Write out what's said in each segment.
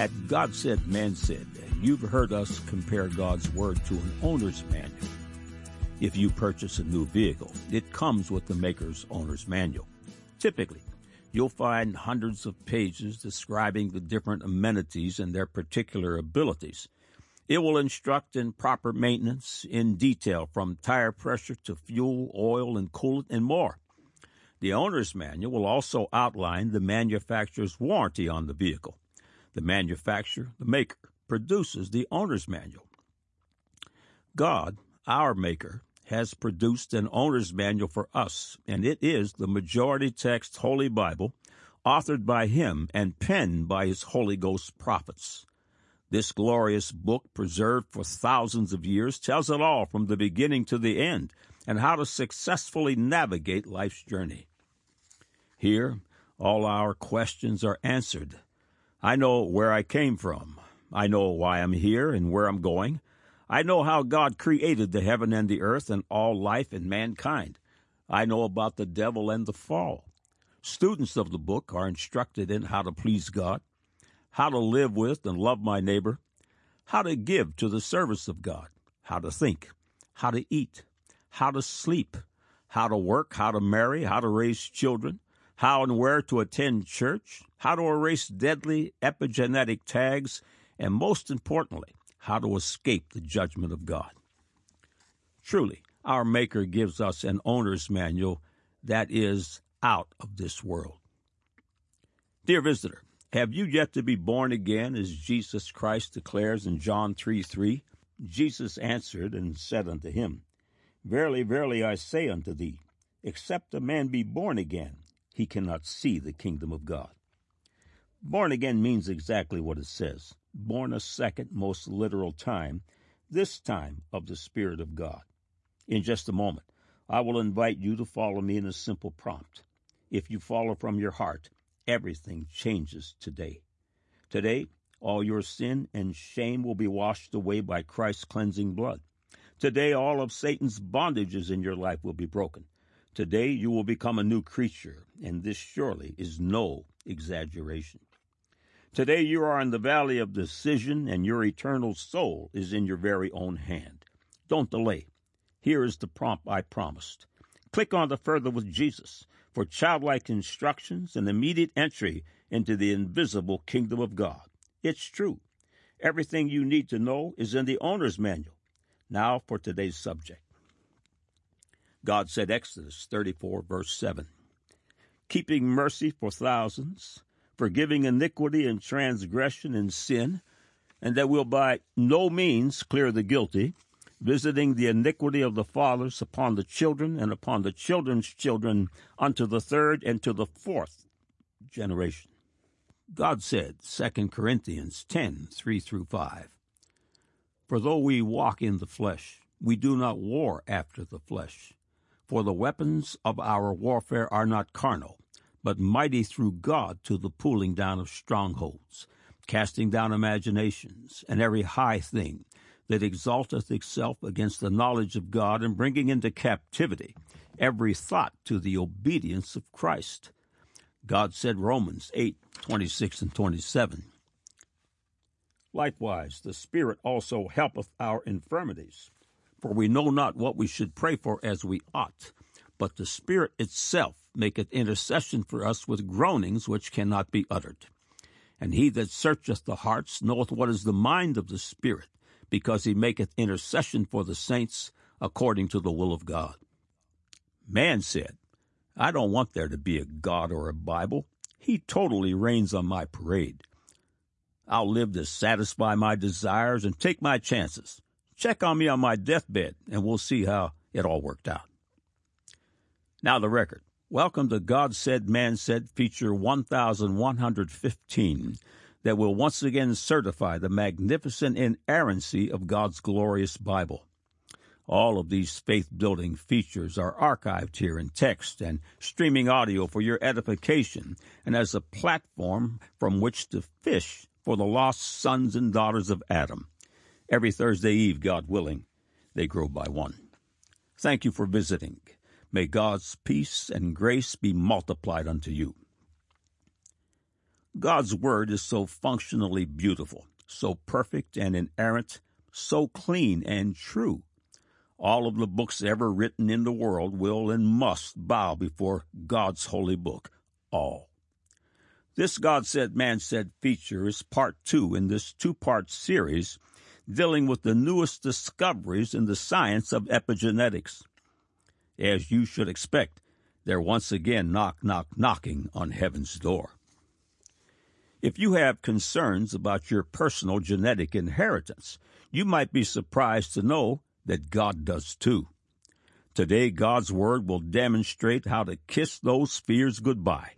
At God Said, Man Said, you've heard us compare God's Word to an owner's manual. If you purchase a new vehicle, it comes with the maker's owner's manual. Typically, you'll find hundreds of pages describing the different amenities and their particular abilities. It will instruct in proper maintenance in detail from tire pressure to fuel, oil, and coolant, and more. The owner's manual will also outline the manufacturer's warranty on the vehicle. The manufacturer, the maker, produces the owner's manual. God, our maker, has produced an owner's manual for us, and it is the majority text Holy Bible, authored by him and penned by his Holy Ghost prophets. This glorious book, preserved for thousands of years, tells it all from the beginning to the end and how to successfully navigate life's journey. Here, all our questions are answered I know where I came from. I know why I'm here and where I'm going. I know how God created the heaven and the earth and all life and mankind. I know about the devil and the fall. Students of the book are instructed in how to please God, how to live with and love my neighbor, how to give to the service of God, how to think, how to eat, how to sleep, how to work, how to marry, how to raise children, how and where to attend church, how to erase deadly epigenetic tags, and most importantly, how to escape the judgment of God. Truly, our Maker gives us an owner's manual that is out of this world. Dear visitor, have you yet to be born again, as Jesus Christ declares in John 3 3? Jesus answered and said unto him, Verily, verily, I say unto thee, except a man be born again, he cannot see the kingdom of God. Born again means exactly what it says born a second, most literal time, this time of the Spirit of God. In just a moment, I will invite you to follow me in a simple prompt. If you follow from your heart, everything changes today. Today, all your sin and shame will be washed away by Christ's cleansing blood. Today, all of Satan's bondages in your life will be broken. Today you will become a new creature, and this surely is no exaggeration. Today you are in the valley of decision, and your eternal soul is in your very own hand. Don't delay. Here is the prompt I promised. Click on the Further with Jesus for childlike instructions and immediate entry into the invisible kingdom of God. It's true. Everything you need to know is in the owner's manual. Now for today's subject. God said, Exodus 34, verse 7, keeping mercy for thousands, forgiving iniquity and transgression and sin, and that will by no means clear the guilty, visiting the iniquity of the fathers upon the children and upon the children's children unto the third and to the fourth generation. God said, 2 Corinthians 10, 3 through 5, For though we walk in the flesh, we do not war after the flesh. For the weapons of our warfare are not carnal, but mighty through God to the pulling down of strongholds, casting down imaginations, and every high thing that exalteth itself against the knowledge of God, and bringing into captivity every thought to the obedience of Christ. God said Romans 8, 26 and 27. Likewise, the Spirit also helpeth our infirmities for we know not what we should pray for as we ought. But the Spirit itself maketh intercession for us with groanings which cannot be uttered. And he that searcheth the hearts knoweth what is the mind of the Spirit, because he maketh intercession for the saints according to the will of God. Man said, I don't want there to be a God or a Bible. He totally reigns on my parade. I'll live to satisfy my desires and take my chances. Check on me on my deathbed, and we'll see how it all worked out. Now, the record. Welcome to God Said, Man Said, feature 1115, that will once again certify the magnificent inerrancy of God's glorious Bible. All of these faith building features are archived here in text and streaming audio for your edification and as a platform from which to fish for the lost sons and daughters of Adam. Every Thursday Eve, God willing, they grow by one. Thank you for visiting. May God's peace and grace be multiplied unto you. God's Word is so functionally beautiful, so perfect and inerrant, so clean and true. All of the books ever written in the world will and must bow before God's holy book. All. This God Said, Man Said feature is part two in this two part series dealing with the newest discoveries in the science of epigenetics. As you should expect, they're once again knock, knock, knocking on heaven's door. If you have concerns about your personal genetic inheritance, you might be surprised to know that God does too. Today, God's Word will demonstrate how to kiss those fears goodbye.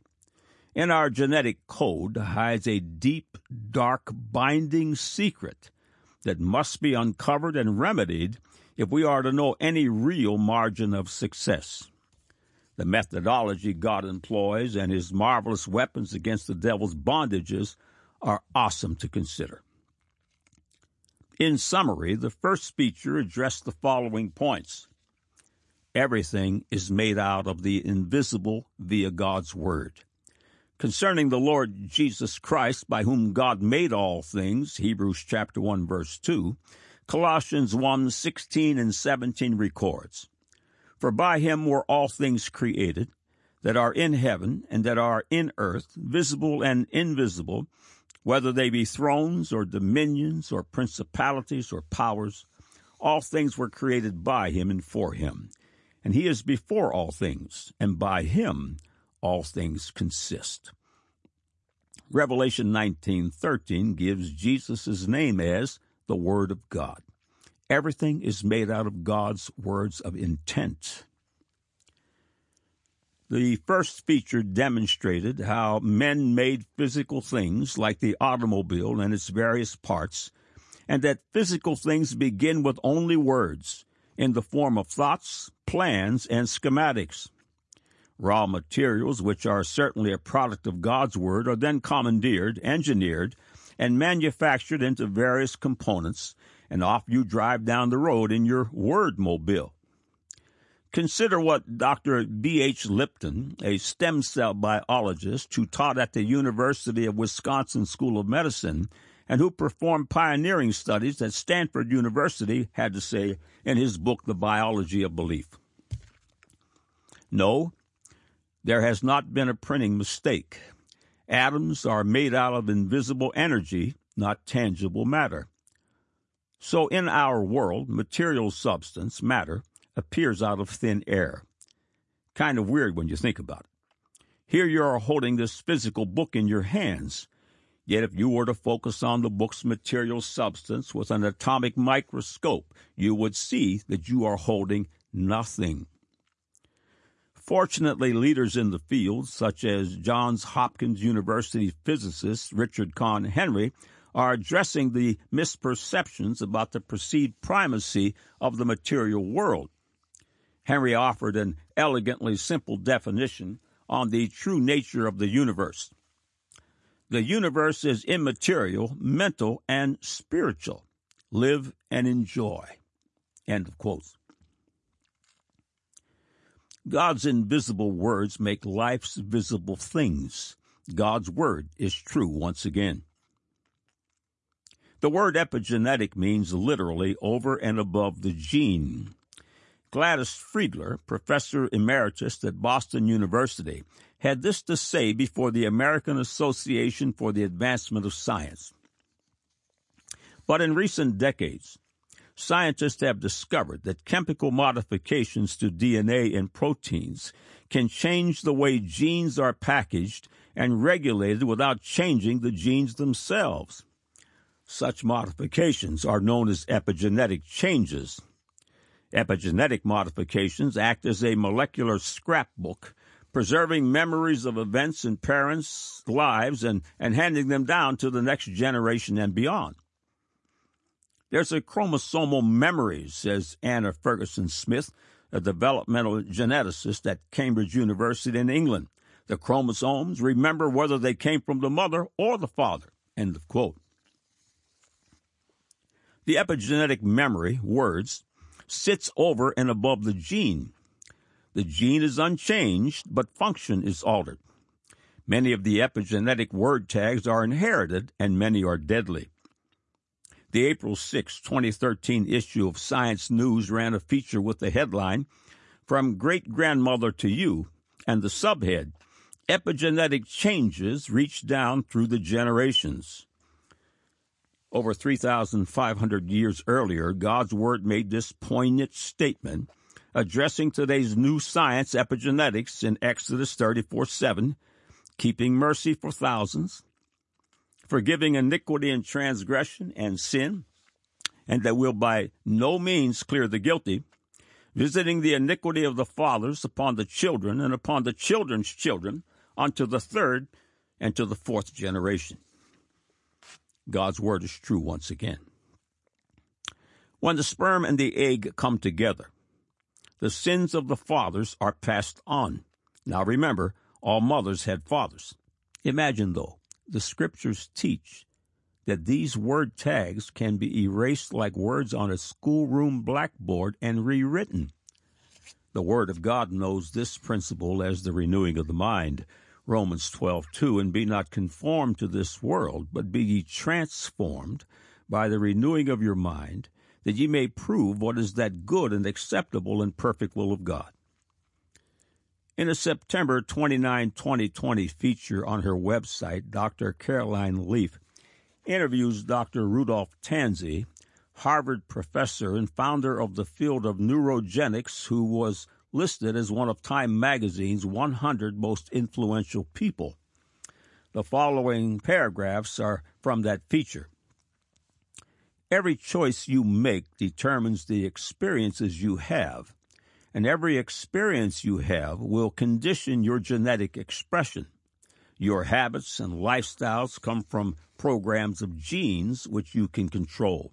In our genetic code hides a deep, dark, binding secret that must be uncovered and remedied if we are to know any real margin of success. The methodology God employs and his marvelous weapons against the devil's bondages are awesome to consider. In summary, the first speaker addressed the following points. Everything is made out of the invisible via God's Word. Concerning the Lord Jesus Christ, by whom God made all things, Hebrews chapter 1 verse 2, Colossians 1, 16 and 17 records, For by him were all things created, that are in heaven and that are in earth, visible and invisible, whether they be thrones or dominions or principalities or powers, all things were created by him and for him. And he is before all things, and by him all things consist. Revelation 19:13 gives Jesus' name as the Word of God. Everything is made out of God's words of intent. The first feature demonstrated how men made physical things like the automobile and its various parts, and that physical things begin with only words in the form of thoughts, plans, and schematics. Raw materials, which are certainly a product of God's Word, are then commandeered, engineered, and manufactured into various components, and off you drive down the road in your Word mobile. Consider what Dr. B.H. Lipton, a stem cell biologist who taught at the University of Wisconsin School of Medicine and who performed pioneering studies at Stanford University, had to say in his book, The Biology of Belief. No, there has not been a printing mistake. Atoms are made out of invisible energy, not tangible matter. So in our world, material substance, matter, appears out of thin air. Kind of weird when you think about it. Here you are holding this physical book in your hands. Yet if you were to focus on the book's material substance with an atomic microscope, you would see that you are holding nothing. Fortunately, leaders in the field, such as Johns Hopkins University physicist Richard Conn Henry, are addressing the misperceptions about the perceived primacy of the material world. Henry offered an elegantly simple definition on the true nature of the universe. The universe is immaterial, mental, and spiritual. Live and enjoy. End of quotes. God's invisible words make life's visible things. God's word is true once again. The word epigenetic means literally over and above the gene. Gladys Friedler, professor emeritus at Boston University, had this to say before the American Association for the Advancement of Science. But in recent decades, scientists have discovered that chemical modifications to DNA and proteins can change the way genes are packaged and regulated without changing the genes themselves. Such modifications are known as epigenetic changes. Epigenetic modifications act as a molecular scrapbook, preserving memories of events in parents' lives and, and handing them down to the next generation and beyond. There's a chromosomal memory, says Anna Ferguson Smith, a developmental geneticist at Cambridge University in England. The chromosomes remember whether they came from the mother or the father. End of quote. The epigenetic memory, words, sits over and above the gene. The gene is unchanged, but function is altered. Many of the epigenetic word tags are inherited, and many are deadly. The April 6, 2013 issue of Science News ran a feature with the headline, From Great Grandmother to You, and the subhead, Epigenetic Changes Reach Down Through the Generations. Over 3,500 years earlier, God's Word made this poignant statement addressing today's new science, epigenetics, in Exodus 34 7, keeping mercy for thousands, forgiving iniquity and transgression and sin, and that will by no means clear the guilty, visiting the iniquity of the fathers upon the children and upon the children's children unto the third and to the fourth generation. God's word is true once again. When the sperm and the egg come together, the sins of the fathers are passed on. Now remember, all mothers had fathers. Imagine, though, the scriptures teach that these word tags can be erased like words on a schoolroom blackboard and rewritten. The Word of God knows this principle as the renewing of the mind. Romans 12:2 and be not conformed to this world, but be ye transformed by the renewing of your mind, that ye may prove what is that good and acceptable and perfect will of God. In a September 29, 2020 feature on her website, Dr. Caroline Leaf interviews Dr. Rudolph Tanzi, Harvard professor and founder of the field of neurogenics, who was listed as one of Time magazine's 100 most influential people. The following paragraphs are from that feature. Every choice you make determines the experiences you have, and every experience you have will condition your genetic expression. Your habits and lifestyles come from programs of genes which you can control.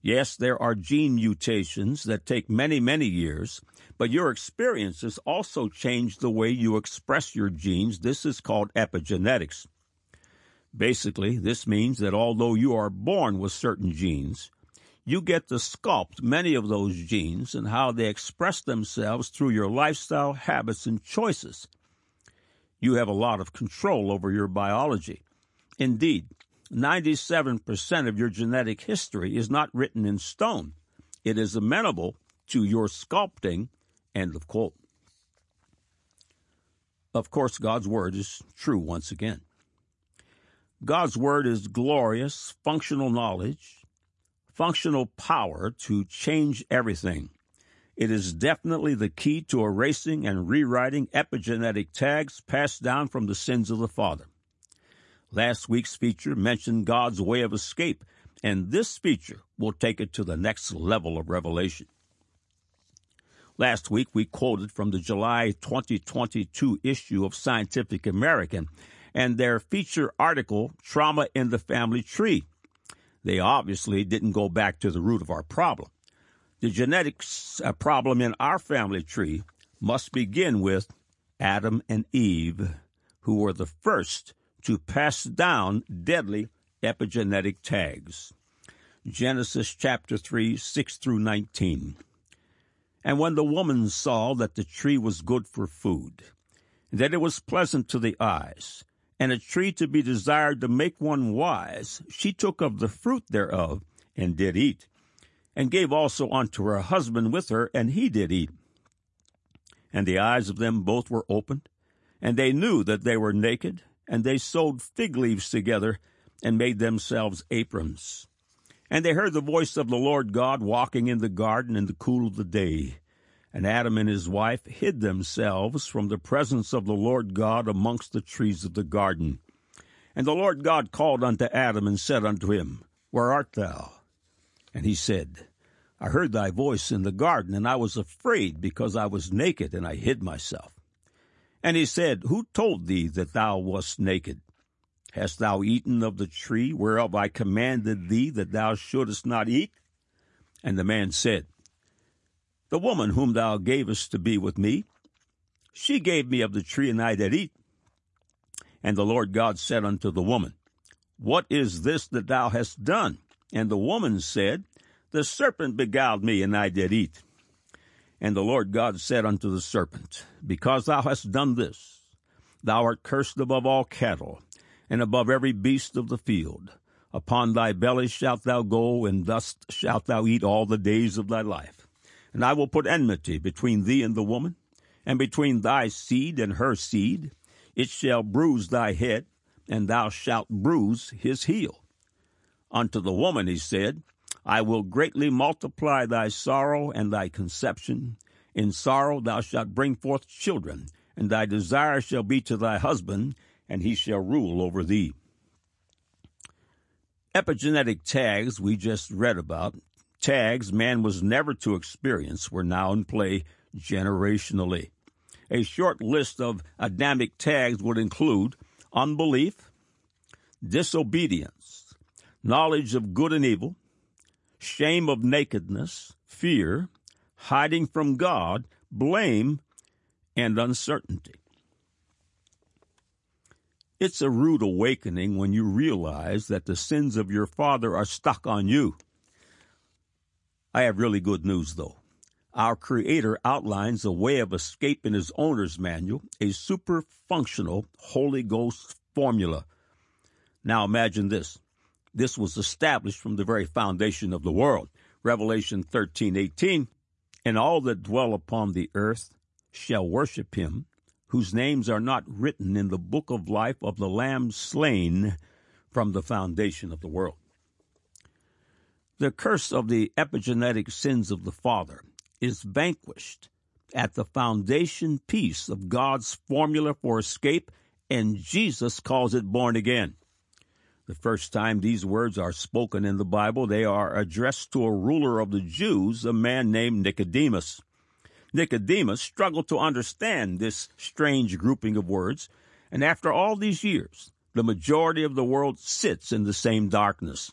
Yes, there are gene mutations that take many, many years, but your experiences also change the way you express your genes. This is called epigenetics. Basically, this means that although you are born with certain genes, you get to sculpt many of those genes and how they express themselves through your lifestyle, habits, and choices. You have a lot of control over your biology. Indeed, 97% of your genetic history is not written in stone. It is amenable to your sculpting. End of quote. Of course, God's word is true once again. God's Word is glorious, functional knowledge, functional power to change everything. It is definitely the key to erasing and rewriting epigenetic tags passed down from the sins of the father. Last week's feature mentioned God's way of escape, and this feature will take it to the next level of revelation. Last week, we quoted from the July 2022 issue of Scientific American and their feature article, Trauma in the Family Tree. They obviously didn't go back to the root of our problem. The genetics uh, problem in our family tree must begin with Adam and Eve, who were the first to pass down deadly epigenetic tags. Genesis chapter 3, 6 through 19. And when the woman saw that the tree was good for food, that it was pleasant to the eyes, and a tree to be desired to make one wise, she took of the fruit thereof, and did eat, and gave also unto her husband with her, and he did eat. And the eyes of them both were opened, and they knew that they were naked, and they sewed fig leaves together, and made themselves aprons. And they heard the voice of the Lord God walking in the garden in the cool of the day. And Adam and his wife hid themselves from the presence of the Lord God amongst the trees of the garden. And the Lord God called unto Adam and said unto him, Where art thou? And he said, I heard thy voice in the garden, and I was afraid because I was naked, and I hid myself. And he said, Who told thee that thou wast naked? Hast thou eaten of the tree whereof I commanded thee that thou shouldest not eat? And the man said, the woman whom thou gavest to be with me, she gave me of the tree, and I did eat. And the Lord God said unto the woman, What is this that thou hast done? And the woman said, The serpent beguiled me, and I did eat. And the Lord God said unto the serpent, Because thou hast done this, Thou art cursed above all cattle, and above every beast of the field. Upon thy belly shalt thou go, and dust shalt thou eat all the days of thy life. And I will put enmity between thee and the woman, and between thy seed and her seed. It shall bruise thy head, and thou shalt bruise his heel. Unto the woman he said, I will greatly multiply thy sorrow and thy conception. In sorrow thou shalt bring forth children, and thy desire shall be to thy husband, and he shall rule over thee. Epigenetic tags we just read about, tags man was never to experience, were now in play generationally. A short list of Adamic tags would include unbelief, disobedience, knowledge of good and evil, shame of nakedness, fear, hiding from God, blame, and uncertainty. It's a rude awakening when you realize that the sins of your father are stuck on you. I have really good news, though. Our Creator outlines a way of escape in His owner's manual, a super functional Holy Ghost formula. Now imagine this. This was established from the very foundation of the world. Revelation 13:18, and all that dwell upon the earth shall worship him whose names are not written in the book of life of the Lamb slain from the foundation of the world. The curse of the epigenetic sins of the Father is vanquished at the foundation piece of God's formula for escape, and Jesus calls it born again. The first time these words are spoken in the Bible, they are addressed to a ruler of the Jews, a man named Nicodemus. Nicodemus struggled to understand this strange grouping of words, and after all these years, the majority of the world sits in the same darkness.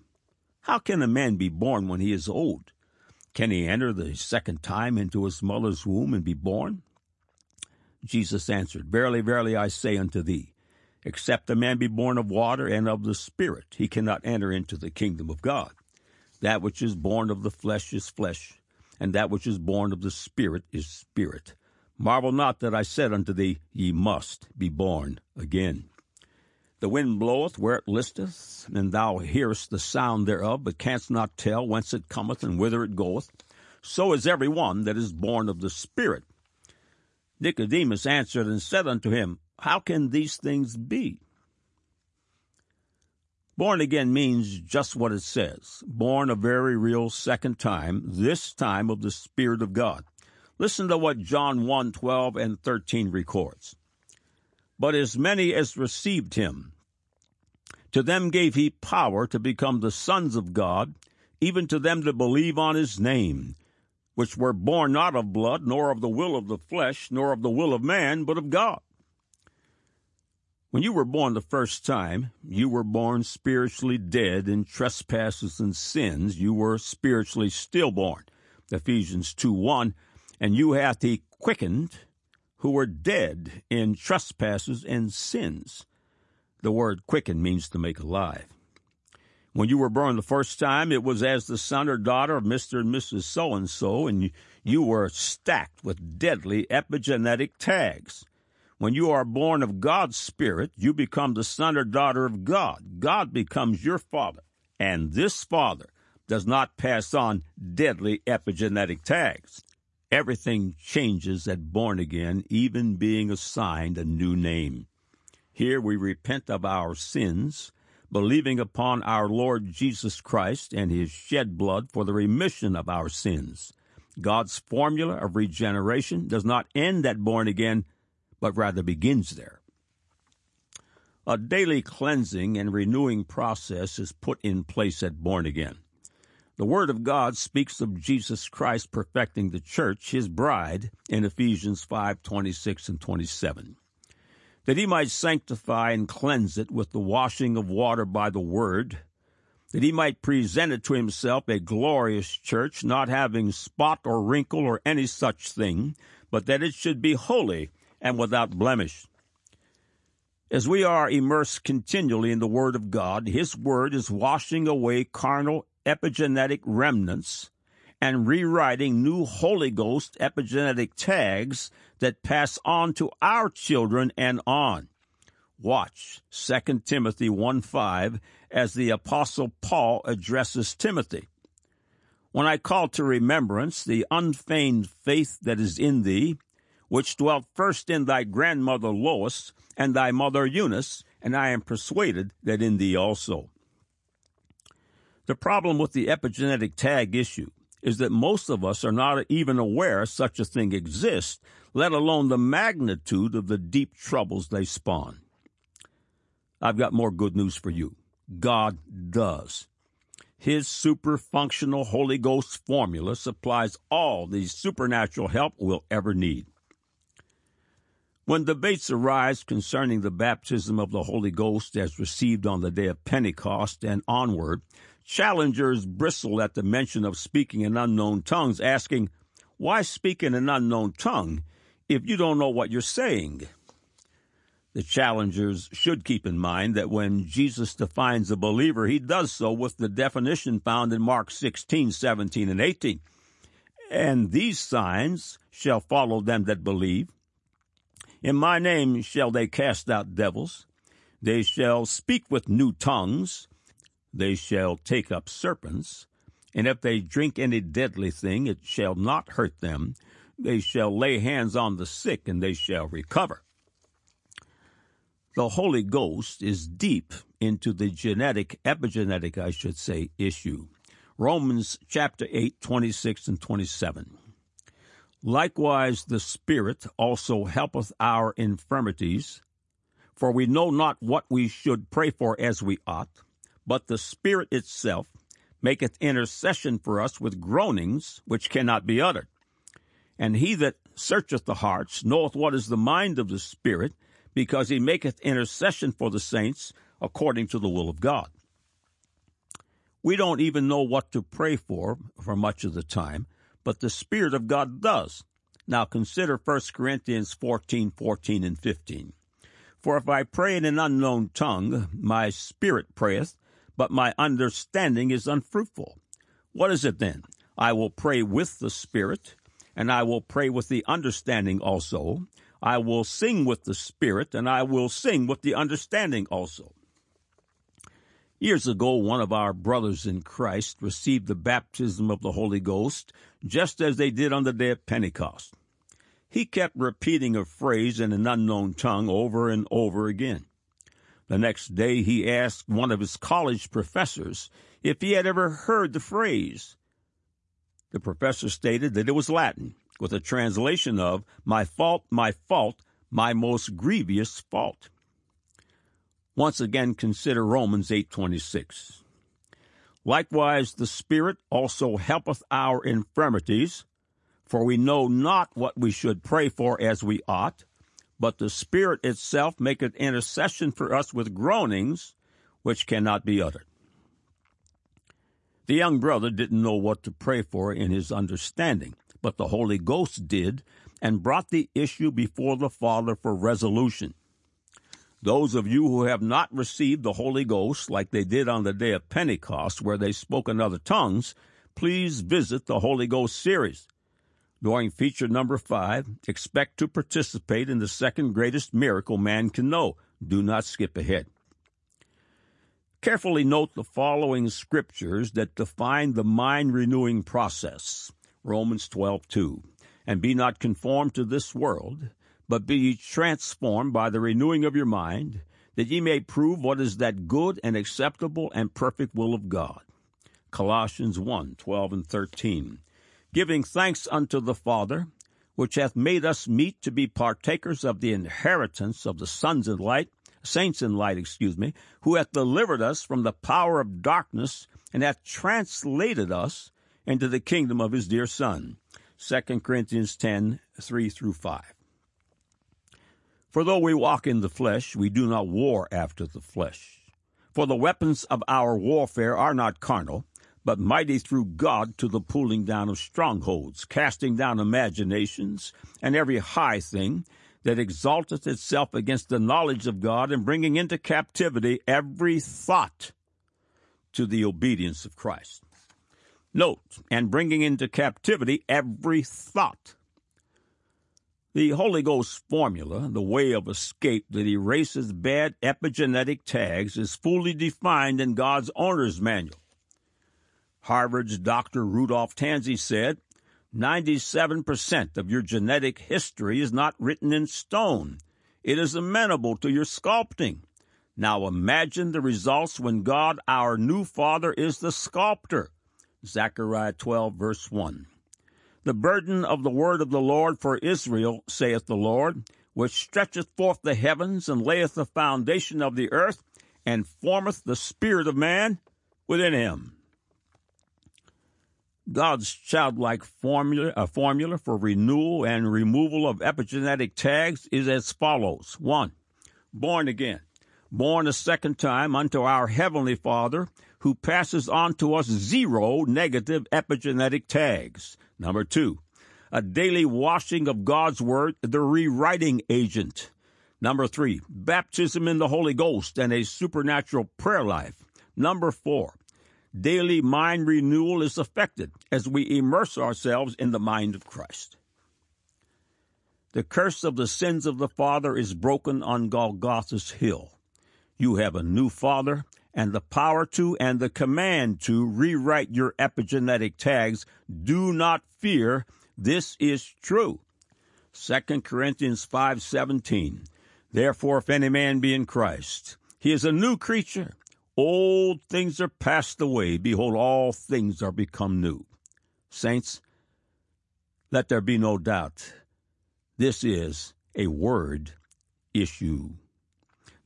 How can a man be born when he is old? Can he enter the second time into his mother's womb and be born? Jesus answered, Verily, verily, I say unto thee, except a man be born of water and of the Spirit, he cannot enter into the kingdom of God. That which is born of the flesh is flesh, and that which is born of the Spirit is spirit. Marvel not that I said unto thee, Ye must be born again. The wind bloweth where it listeth, and thou hearest the sound thereof, but canst not tell whence it cometh and whither it goeth. So is every one that is born of the Spirit. Nicodemus answered and said unto him, How can these things be? Born again means just what it says born a very real second time, this time of the Spirit of God. Listen to what John 1 12 and 13 records. But as many as received him, to them gave he power to become the sons of God, even to them that believe on his name, which were born not of blood, nor of the will of the flesh, nor of the will of man, but of God. When you were born the first time, you were born spiritually dead in trespasses and sins. You were spiritually stillborn. Ephesians 2 1. And you hath he quickened who were dead in trespasses and sins. The word quicken means to make alive. When you were born the first time, it was as the son or daughter of Mr. and Mrs. So and so, and you were stacked with deadly epigenetic tags. When you are born of God's Spirit, you become the son or daughter of God. God becomes your father. And this father does not pass on deadly epigenetic tags. Everything changes at born again, even being assigned a new name. Here we repent of our sins, believing upon our Lord Jesus Christ and his shed blood for the remission of our sins. God's formula of regeneration does not end at born again, but rather begins there. A daily cleansing and renewing process is put in place at born again. The Word of God speaks of Jesus Christ perfecting the church, his bride, in Ephesians 5 26 and 27. that he might sanctify and cleanse it with the washing of water by the word, that he might present it to himself a glorious church, not having spot or wrinkle or any such thing, but that it should be holy and without blemish. As we are immersed continually in the Word of God, His Word is washing away carnal epigenetic remnants and rewriting new Holy Ghost epigenetic tags that pass on to our children and on. Watch 2 Timothy 1 5 as the Apostle Paul addresses Timothy. When I call to remembrance the unfeigned faith that is in thee, which dwelt first in thy grandmother Lois and thy mother Eunice, and I am persuaded that in thee also. The problem with the epigenetic tag issue is that most of us are not even aware such a thing exists, let alone the magnitude of the deep troubles they spawn. I've got more good news for you. God does. His super functional Holy Ghost formula supplies all the supernatural help we'll ever need. When debates arise concerning the baptism of the Holy Ghost as received on the day of Pentecost and onward, challengers bristle at the mention of speaking in unknown tongues, asking, Why speak in an unknown tongue if you don't know what you're saying? The challengers should keep in mind that when Jesus defines a believer, he does so with the definition found in Mark 16, 17, and 18. And these signs shall follow them that believe. In my name shall they cast out devils. They shall speak with new tongues. They shall take up serpents. And if they drink any deadly thing, it shall not hurt them. They shall lay hands on the sick, and they shall recover the Holy Ghost is deep into the genetic, epigenetic, I should say, issue. Romans chapter 8, 26 and 27. Likewise, the Spirit also helpeth our infirmities, for we know not what we should pray for as we ought, but the Spirit itself maketh intercession for us with groanings which cannot be uttered. And he that searcheth the hearts knoweth what is the mind of the Spirit, because he maketh intercession for the saints according to the will of God. We don't even know what to pray for for much of the time, but the Spirit of God does. Now consider 1 Corinthians 14, 14, and 15. For if I pray in an unknown tongue, my spirit prayeth, but my understanding is unfruitful. What is it then? I will pray with the Spirit, and I will pray with the understanding also. I will sing with the Spirit, and I will sing with the understanding also. Years ago, one of our brothers in Christ received the baptism of the Holy Ghost just as they did on the day of Pentecost. He kept repeating a phrase in an unknown tongue over and over again. The next day, he asked one of his college professors if he had ever heard the phrase. The professor stated that it was Latin with a translation of My fault, my fault, my most grievous fault. Once again consider Romans 8:26. Likewise the Spirit also helpeth our infirmities, for we know not what we should pray for as we ought, but the Spirit itself maketh intercession for us with groanings which cannot be uttered. The young brother didn't know what to pray for in his understanding but the Holy Ghost did, and brought the issue before the Father for resolution. Those of you who have not received the Holy Ghost, like they did on the day of Pentecost, where they spoke in other tongues, please visit the Holy Ghost series. During feature number five, expect to participate in the second greatest miracle man can know. Do not skip ahead. Carefully note the following scriptures that define the mind renewing process. Romans 12, 2. And be not conformed to this world, but be ye transformed by the renewing of your mind, that ye may prove what is that good and acceptable and perfect will of God. Colossians 1, 12 and 13. Giving thanks unto the Father, which hath made us meet to be partakers of the inheritance of the sons in light, saints in light, excuse me, who hath delivered us from the power of darkness, and hath translated us into the kingdom of his dear Son. 2 Corinthians 10 3 through 5. For though we walk in the flesh, we do not war after the flesh. For the weapons of our warfare are not carnal, but mighty through God to the pulling down of strongholds, casting down imaginations, and every high thing that exalteth itself against the knowledge of God, and bringing into captivity every thought to the obedience of Christ. Note, and bringing into captivity every thought the Holy Ghost formula, the way of escape that erases bad epigenetic tags, is fully defined in God's owner's manual. Harvard's Dr. Rudolph Tanzi said, 97% of your genetic history is not written in stone. It is amenable to your sculpting. Now imagine the results when God, our new Father, is the sculptor. Zechariah 12, verse 1 the burden of the word of the Lord for Israel, saith the Lord, which stretcheth forth the heavens and layeth the foundation of the earth, and formeth the spirit of man within him. God's childlike formula, a formula for renewal and removal of epigenetic tags is as follows. One, born again, born a second time unto our Heavenly Father, who passes on to us zero negative epigenetic tags. Number two, a daily washing of God's Word, the rewriting agent. Number three, baptism in the Holy Ghost and a supernatural prayer life. Number four, daily mind renewal is effected as we immerse ourselves in the mind of Christ. The curse of the sins of the father is broken on Golgotha's hill. You have a new father and the power to and the command to rewrite your epigenetic tags. Do not fear. This is true. 2 Corinthians 5:17. Therefore if any man be in Christ, he is a new creature. Old things are passed away. Behold, all things are become new. Saints, let there be no doubt. This is a word issue.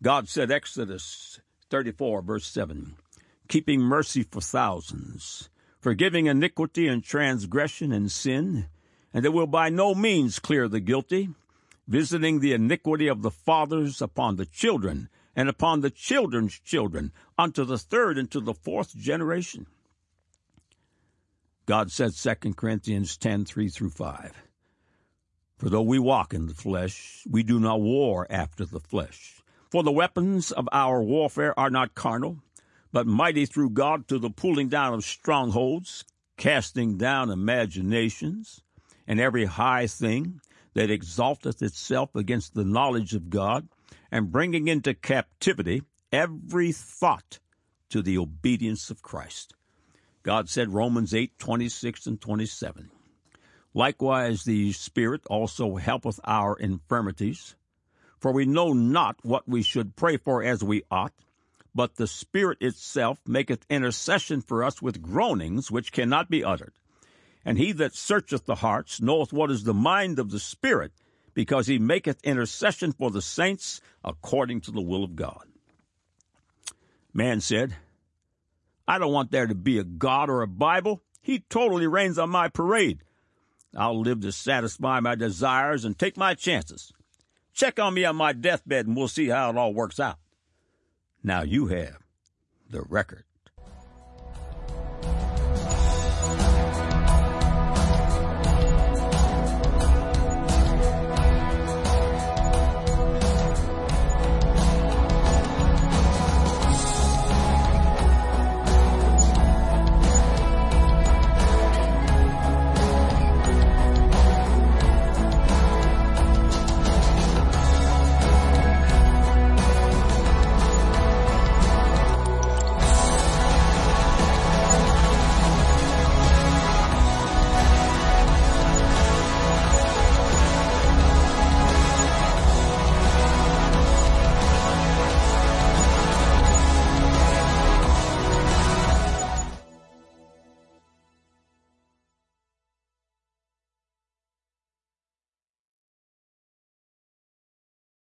God said, Exodus 34, verse 7. Keeping mercy for thousands, forgiving iniquity and transgression and sin, and that will by no means clear the guilty, visiting the iniquity of the fathers upon the children, and upon the children's children, unto the third and to the fourth generation. God said 2 Corinthians 10, 3 through 5. For though we walk in the flesh, we do not war after the flesh. For the weapons of our warfare are not carnal, but mighty through God to the pulling down of strongholds, casting down imaginations, and every high thing that exalteth itself against the knowledge of God, and bringing into captivity every thought to the obedience of Christ. God said Romans 8, 26 and 27. Likewise the Spirit also helpeth our infirmities, for we know not what we should pray for as we ought, but the Spirit itself maketh intercession for us with groanings which cannot be uttered. And he that searcheth the hearts knoweth what is the mind of the Spirit, because he maketh intercession for the saints according to the will of God. Man said, I don't want there to be a God or a Bible. He totally reigns on my parade. I'll live to satisfy my desires and take my chances. Check on me on my deathbed and we'll see how it all works out. Now you have the record.